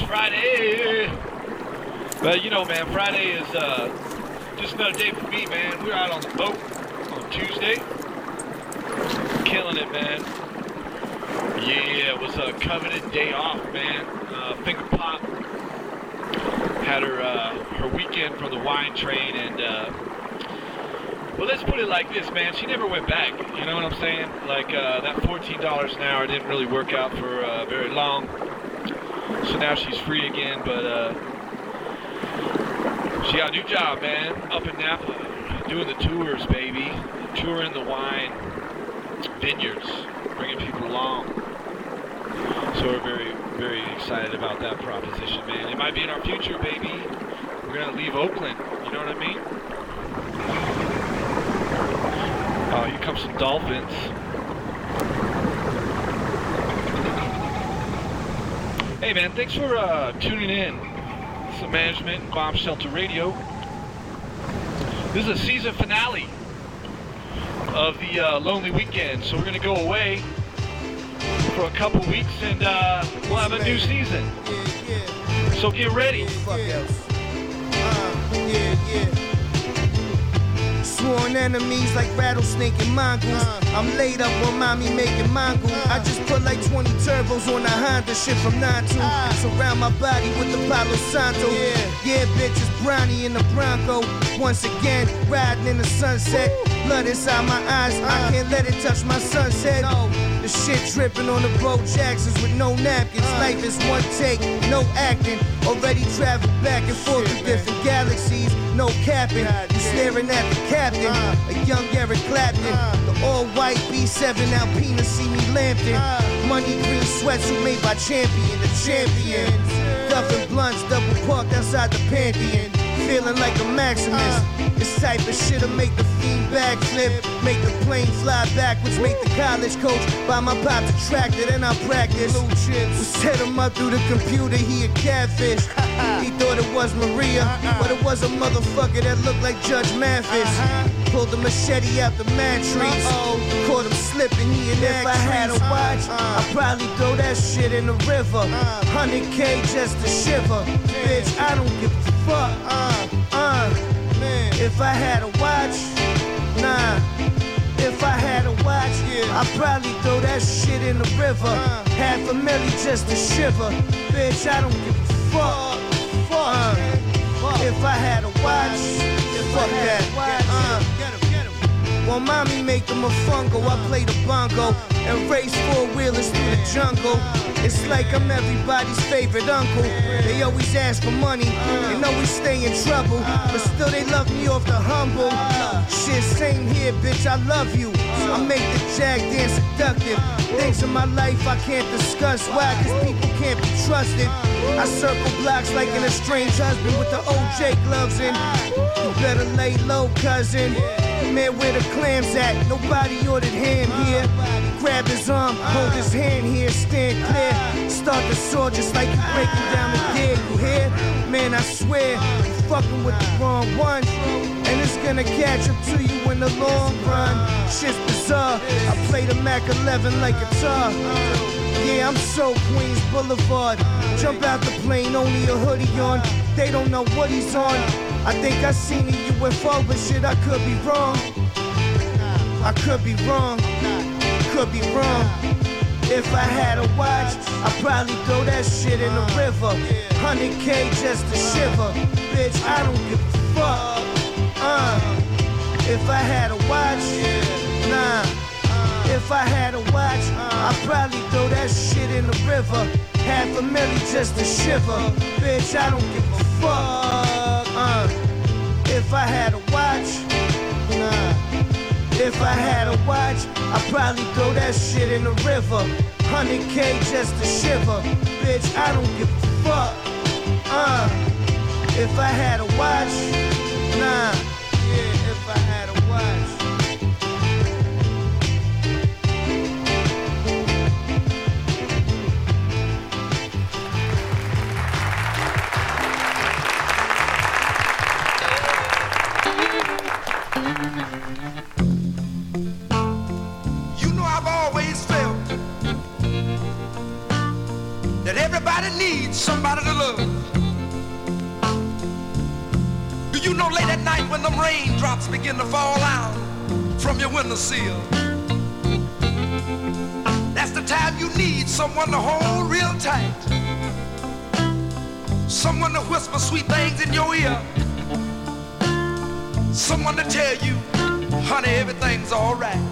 It's Friday. But you know, man, Friday is uh, just another day for me, man. We're out on the boat on Tuesday. Killing it, man. Yeah, it was a coveted day off, man. Uh, finger pop had her uh, her weekend from the wine train, and uh, well, let's put it like this, man. She never went back. You know what I'm saying? Like uh, that $14 an hour didn't really work out for uh, very long. So now she's free again, but uh, she got a new job, man. Up in Napa, doing the tours, baby. Touring the wine vineyards, bringing people along. So we're very, very excited about that proposition, man. It might be in our future, baby. We're gonna leave Oakland. You know what I mean? Oh, here comes some dolphins. Hey, man, thanks for uh, tuning in. This is Management and Bomb Shelter Radio. This is a season finale of the uh, Lonely Weekend, so we're gonna go away for a couple weeks and uh, we'll have a new season. So get ready. Sworn enemies like rattlesnake and mongoose. I'm laid up on mommy making mongoose. I just put like 20 turbos on a Honda shit from 9 to. Surround my body with the Palo Santo. Yeah, bitches, Brownie in the Bronco. Once again, riding in the sunset. Blood inside my eyes, I uh. can't let it touch my sunset. The shit dripping on the Bo Jacksons with no napkins. Uh. Life is one take, no acting. Already traveled back and forth to different galaxies, no capping. Staring at the captain, a young Eric Clapton. The all white B7 Alpina see me lamping. Money green sweatsuit made by champion, the champion. Duffin blunts, double parked outside the Pantheon. Feeling like a Maximus. Uh. This type of shit'll make the fiend backflip, make the plane fly backwards, make the college coach buy my pop the tractor, then I practice. Blue chips. We set him up through the computer, he a catfish. he thought it was Maria, uh-uh. but it was a motherfucker that looked like Judge Mathis. Uh-huh. Pulled the machete out the mattress. Caught him slipping, he an If I had a watch, I'd probably throw that shit in the river. 100K just to shiver. Bitch, I don't give a fuck. Uh, if I had a watch, nah. If I had a watch, I'd probably throw that shit in the river. Half a milli just to shiver. Bitch, I don't give a fuck. Fuck. If I had a watch, fuck that. Uh. While mommy make them a fungo, I play the bongo and race four wheelers through the jungle. It's like I'm everybody's favorite uncle. They always ask for money and always stay in trouble, but still they love me off the humble. Shit, same here, bitch. I love you. I make the jag dance seductive. Things in my life I can't discuss. Why? Cause people can't be trusted. I circle blocks like an estranged husband with the OJ gloves in. You better lay low, cousin. Man, where the clams at? Nobody ordered ham here. Grab his arm, hold his hand here, stand clear. Start the sword just like you breaking down the dead. You hear? Man, I swear, you fucking with the wrong one. And it's gonna catch up to you in the long run. Shit's bizarre. I play the Mac 11 like a guitar. Yeah, I'm so Queens Boulevard. Jump out the plane, only a hoodie on. They don't know what he's on. I think I seen a UFO, but shit, I could be wrong. I could be wrong. Could be wrong. If I had a watch, I'd probably throw that shit in the river. 100K just to shiver. Bitch, I don't give a fuck. Uh, if I had a watch, nah. If I had a watch, I'd probably throw that shit in the river. Half a milli just to shiver. Bitch, I don't give a fuck. Uh, if I had a watch, nah. If I had a watch, I'd probably throw that shit in the river. 100K just to shiver. Bitch, I don't give a fuck. Uh, if I had a watch, nah. Raindrops begin to fall out from your windowsill? That's the time you need someone to hold real tight. Someone to whisper sweet things in your ear. Someone to tell you, honey, everything's alright.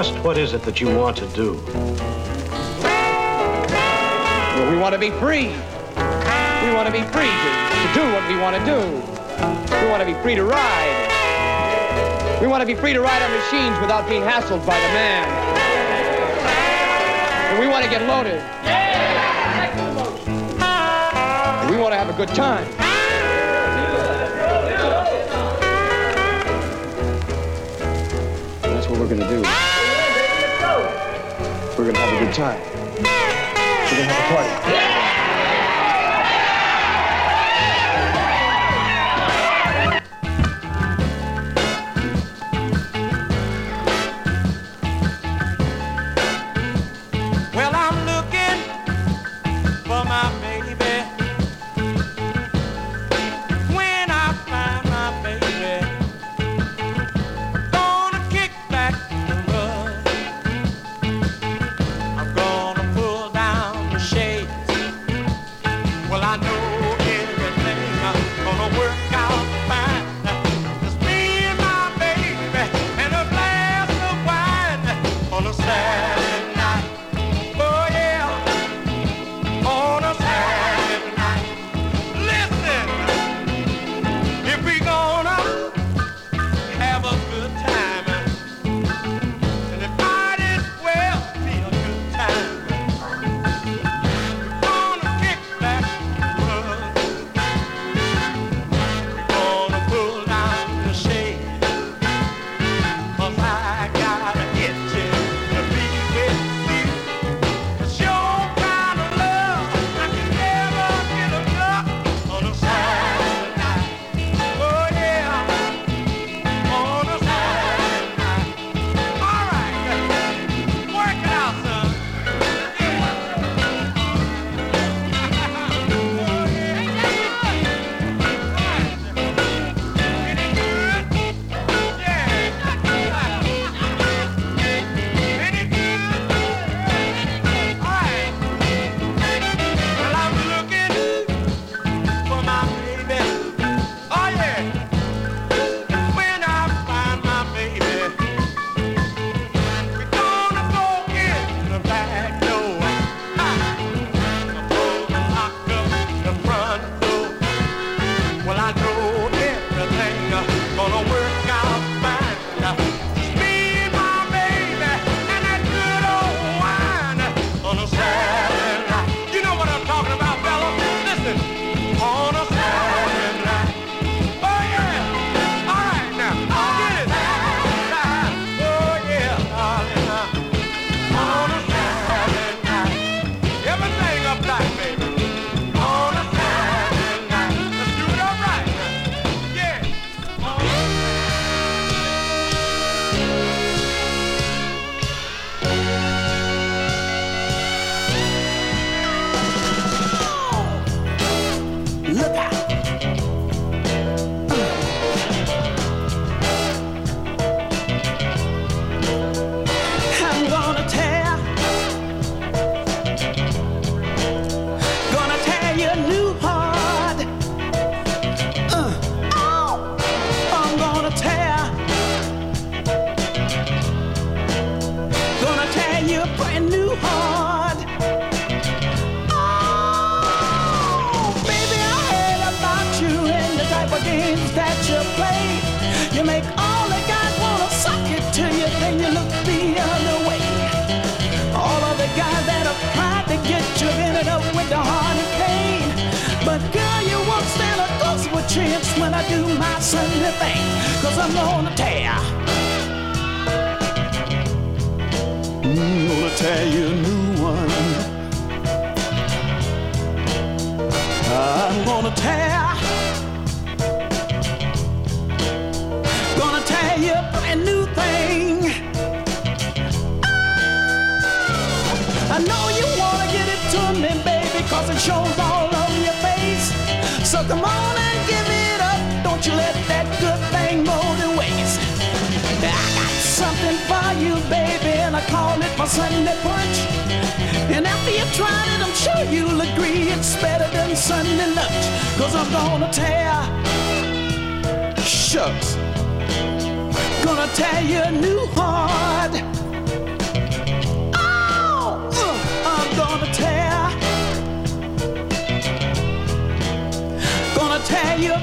Just what is it that you want to do? Well, we want to be free. We want to be free to, to do what we want to do. We want to be free to ride. We want to be free to ride our machines without being hassled by the man. And we want to get loaded. And we want to have a good time. That's what we're going to do. We're gonna have a good time. We're gonna have a party.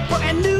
Brand new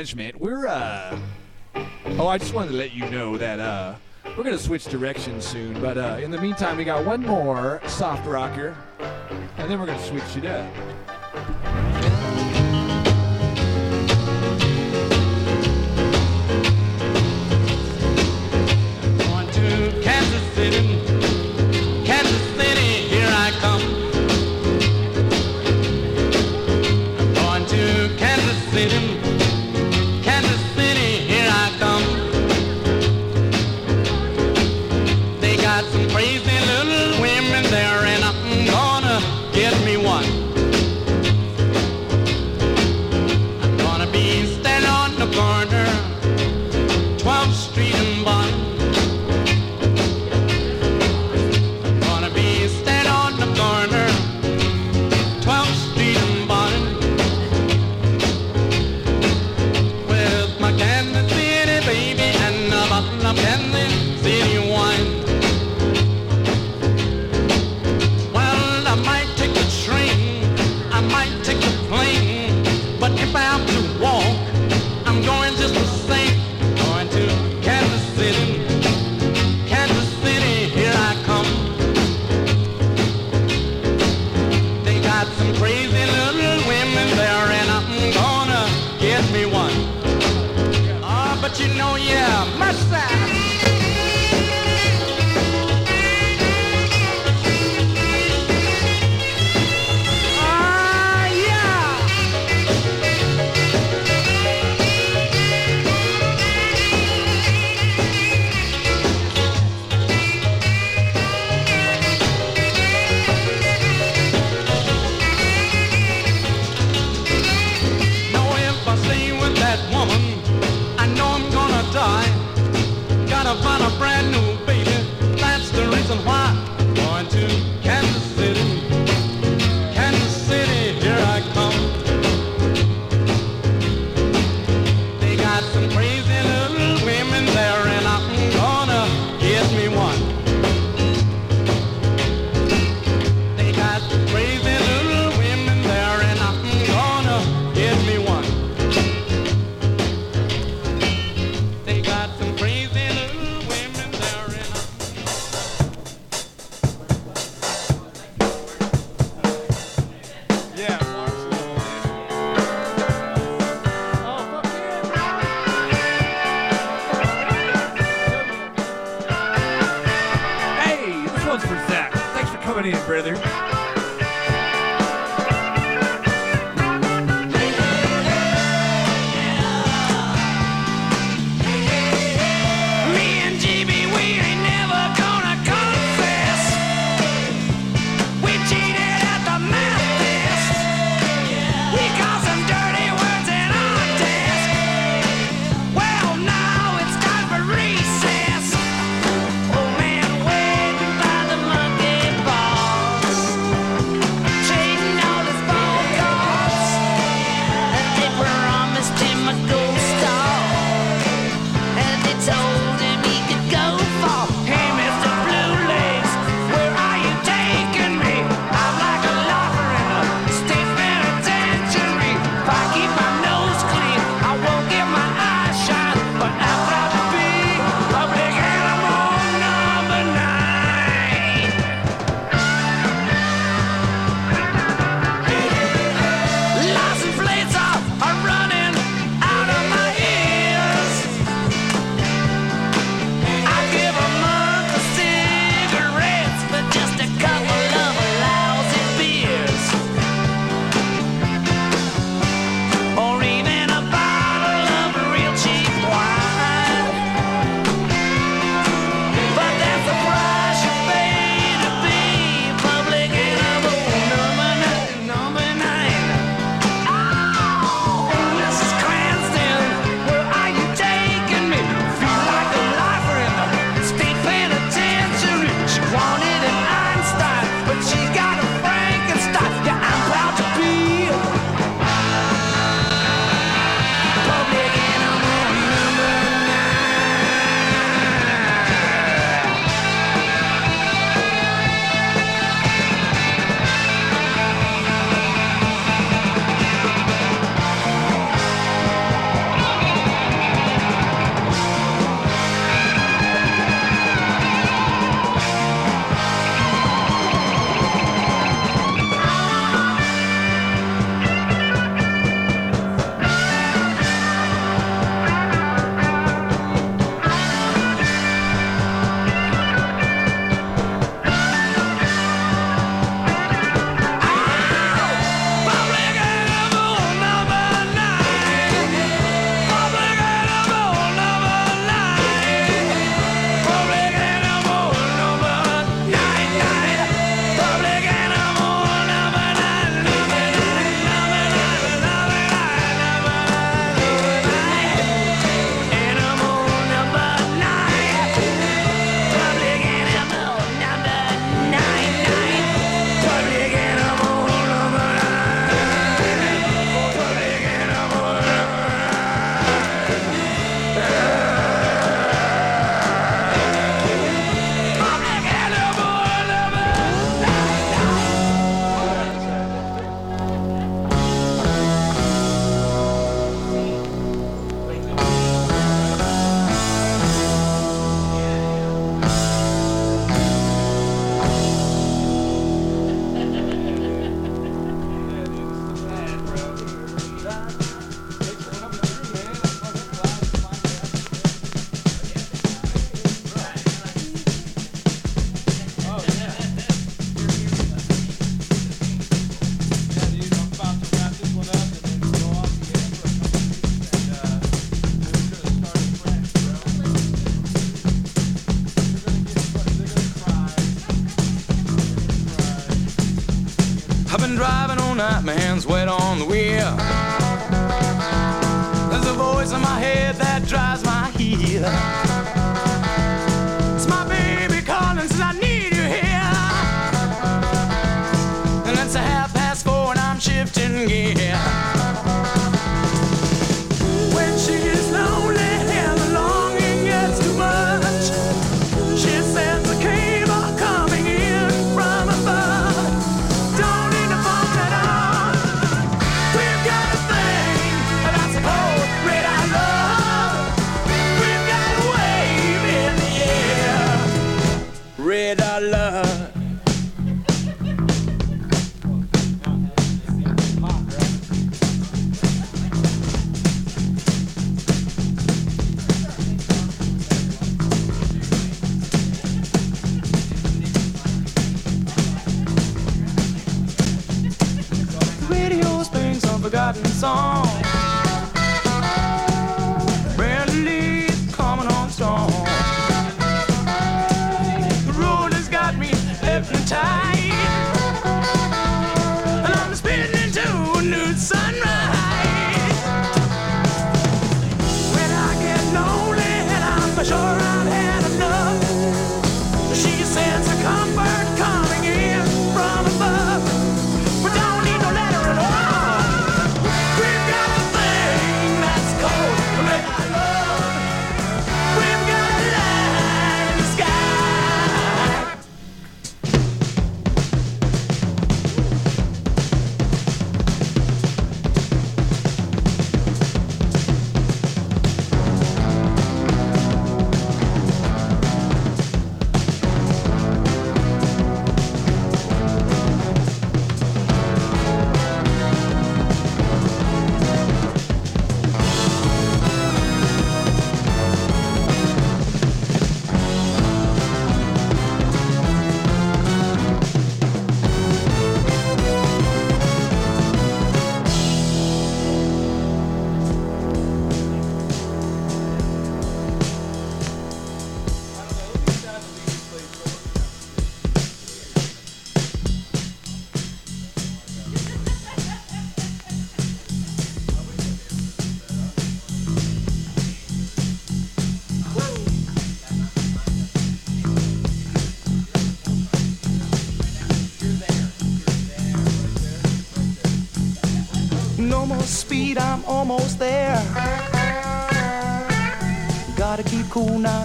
management. We're uh oh, I just wanted to let you know that uh we're gonna switch directions soon, but uh in the meantime, we got one more soft rocker, and then we're gonna switch it up.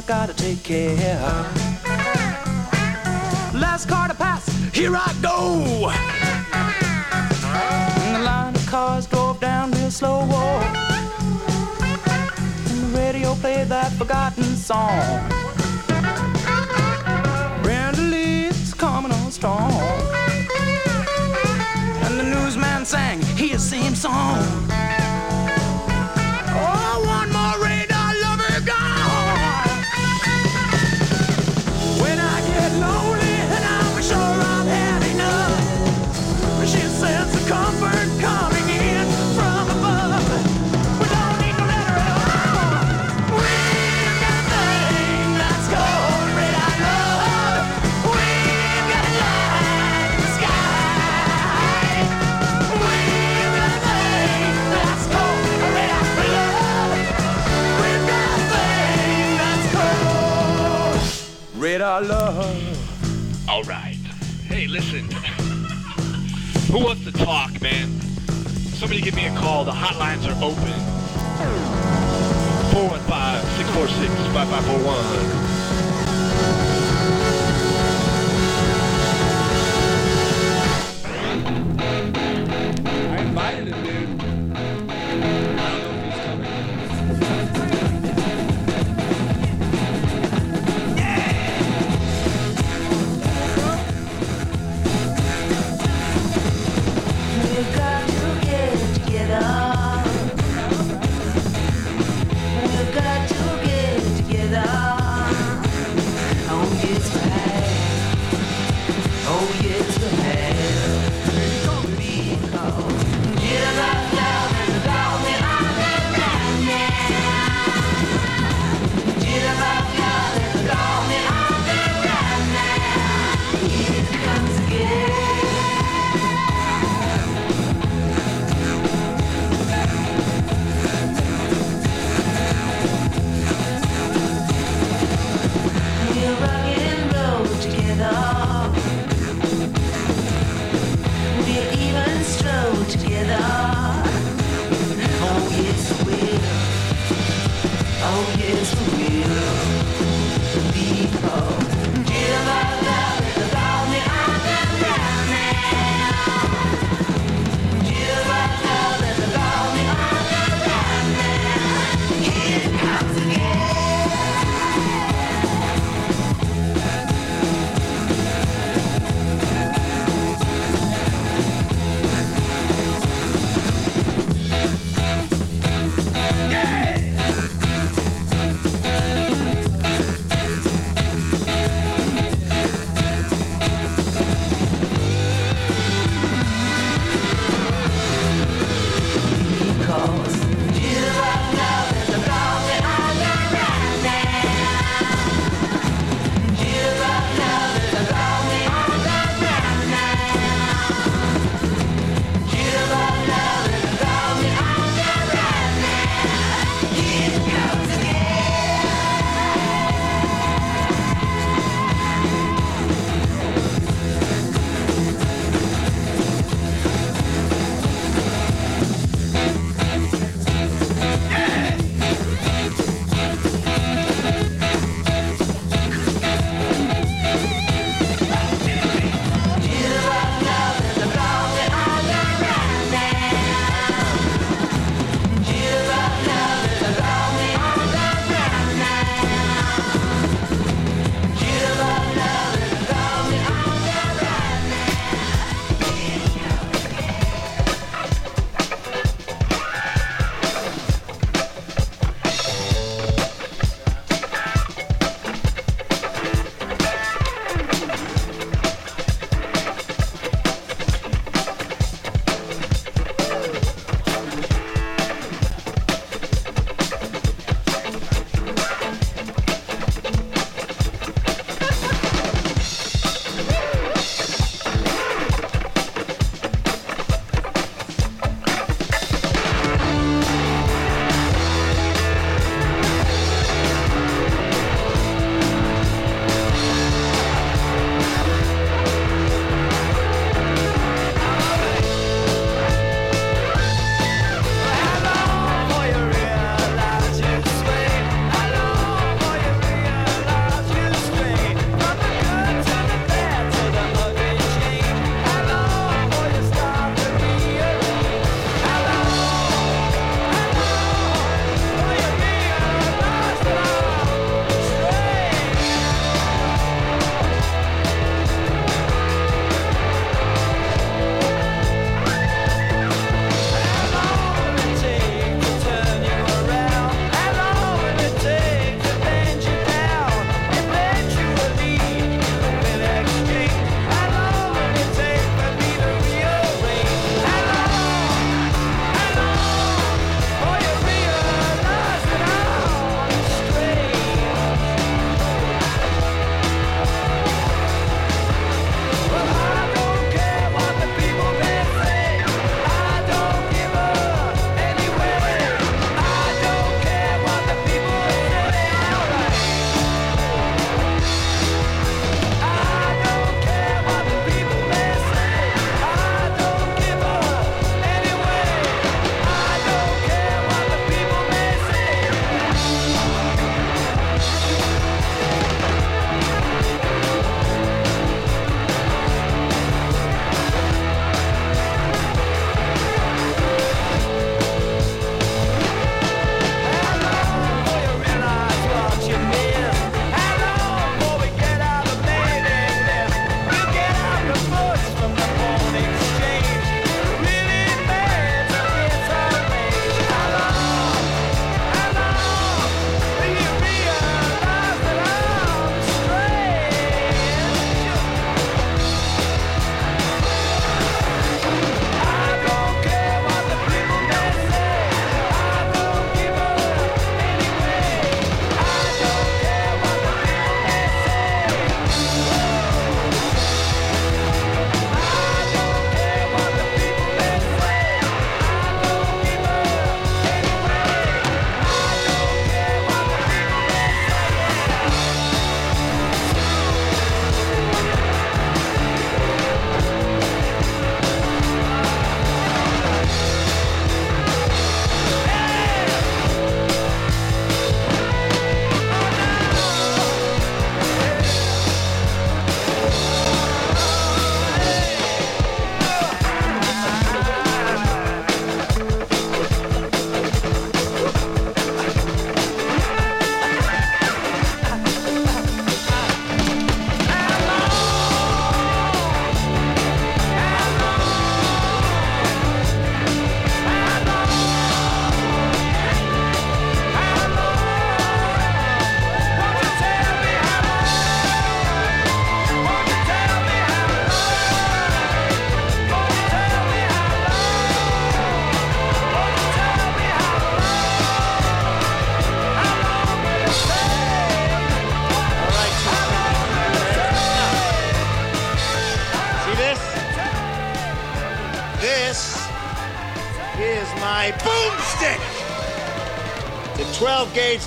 Gotta take care. Last car to pass, here I go. And the line of cars drove down real slow. And the radio played that forgotten song. Brenda Lee's coming on strong. And the newsman sang his same song. a call. The hotlines are open. 415-646-5541.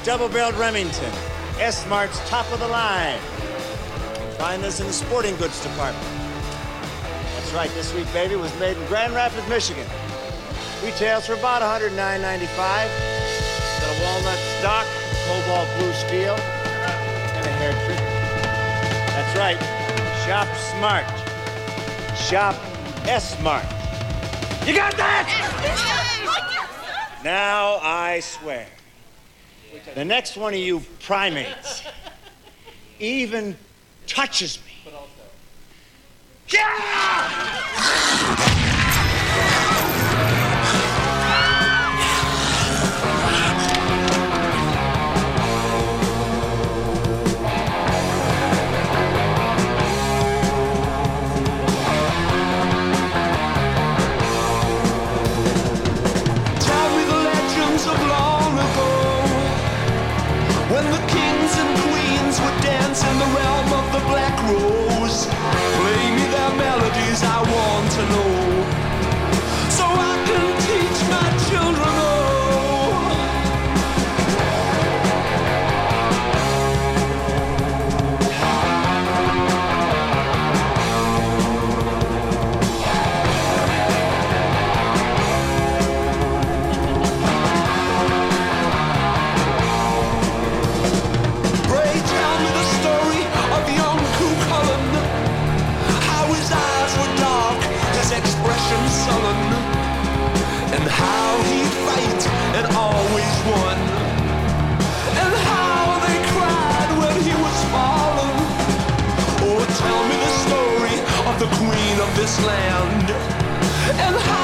12 gauge double barreled Remington. S-Mart's top of the line. Find this in the sporting goods department. That's right, this week, baby, was made in Grand Rapids, Michigan. Retails for about $109.95. Got a walnut stock, cobalt blue steel, and a hair trigger. That's right. Shop smart. Shop S-Mart. You got that? Now I swear. The next one of you primates even touches me. Tell queen of this land. And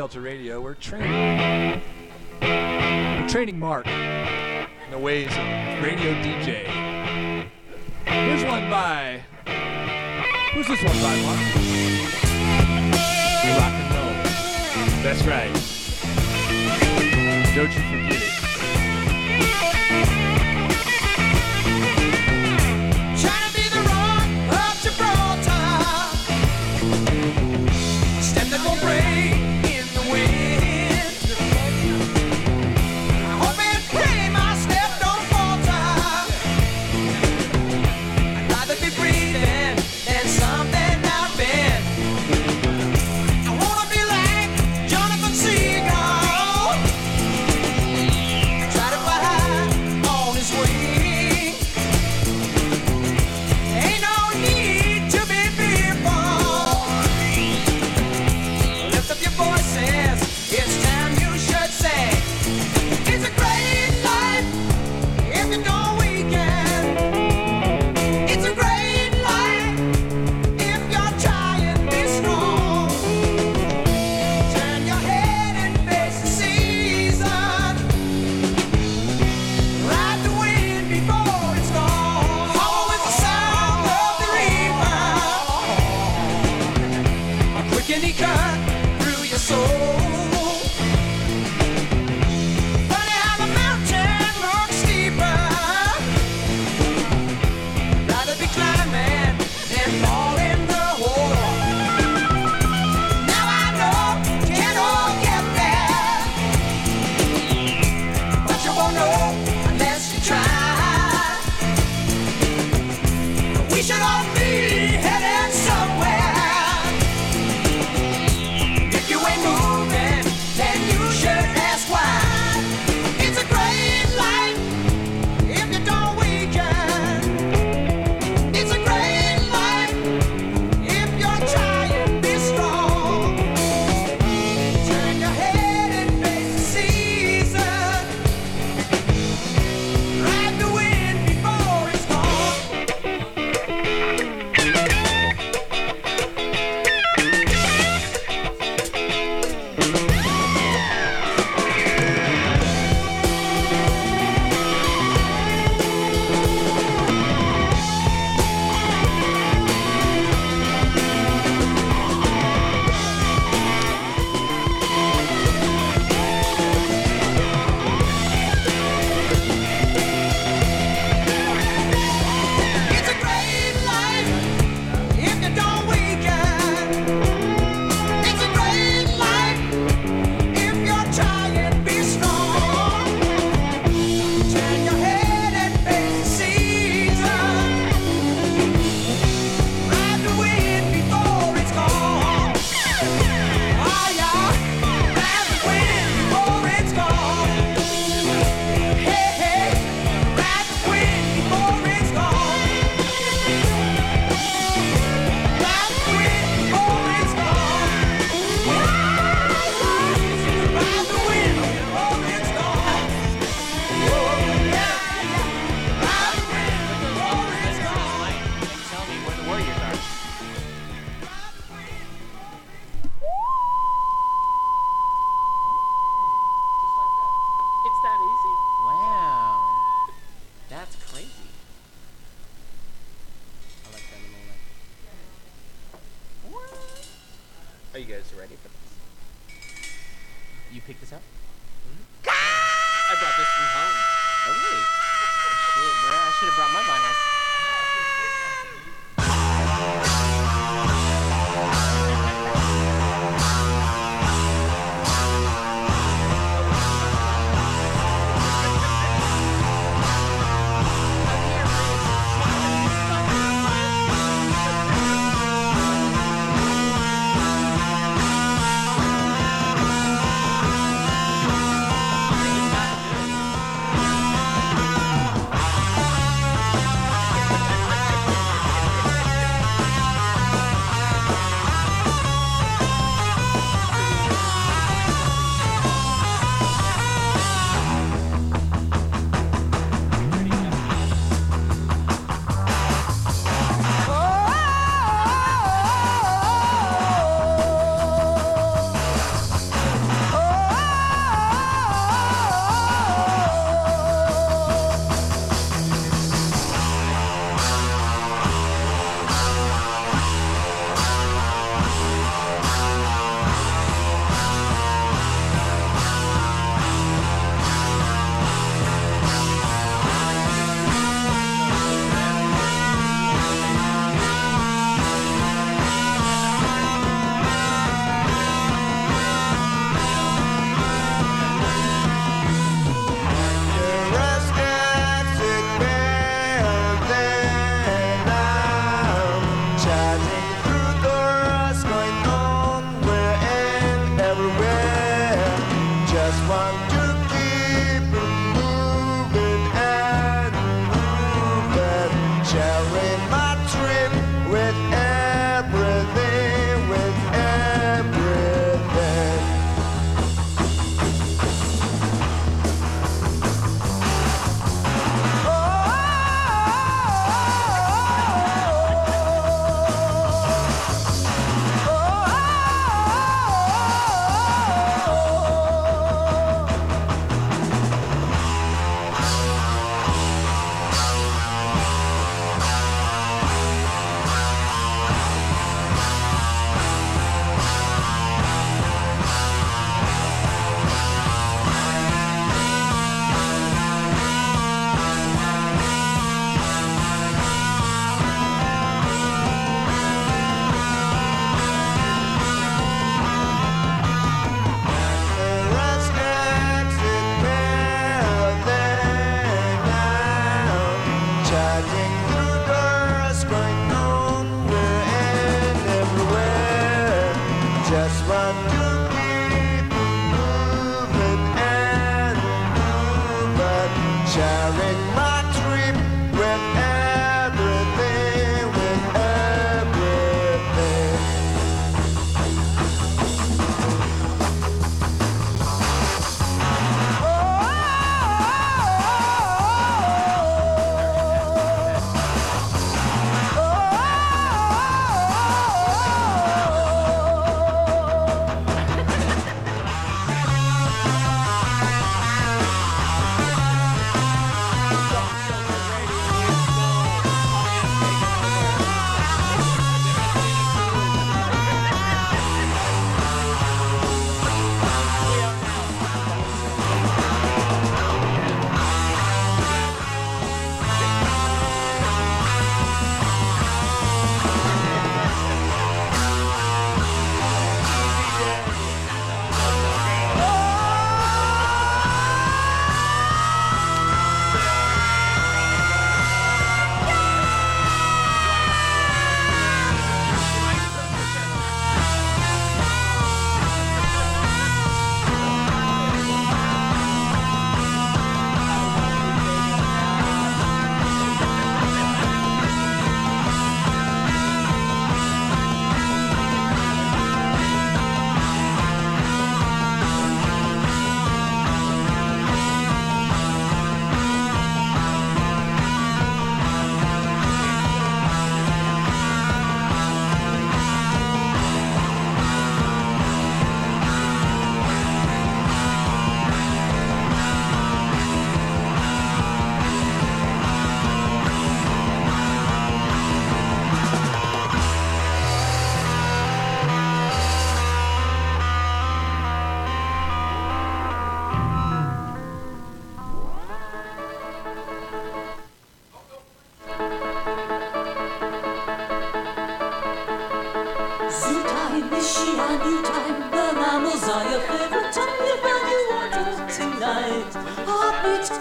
on Radio,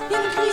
Heartbeat,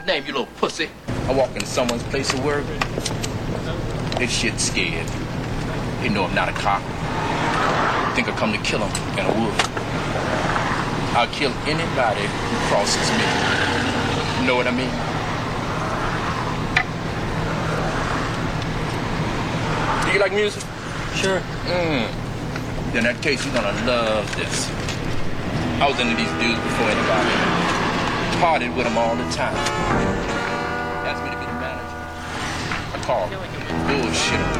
his name, you little pussy. I walk in someone's place of work. This shit's scared. You know I'm not a cop. Think I come to kill him, and I would. I'll kill anybody who crosses me. You know what I mean? Do you like music? Sure. Mm. In that case, you're gonna love this. I was into these dudes before anybody. Parted with him all the time. Asked me to be the manager. I called bullshit.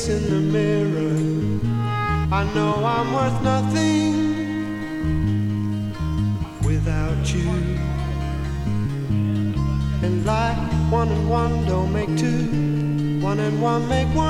face in the mirror. I know I'm worth nothing without you. And like one and one don't make two, one and one make one.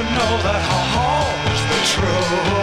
to know that her heart was the truth.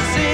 See,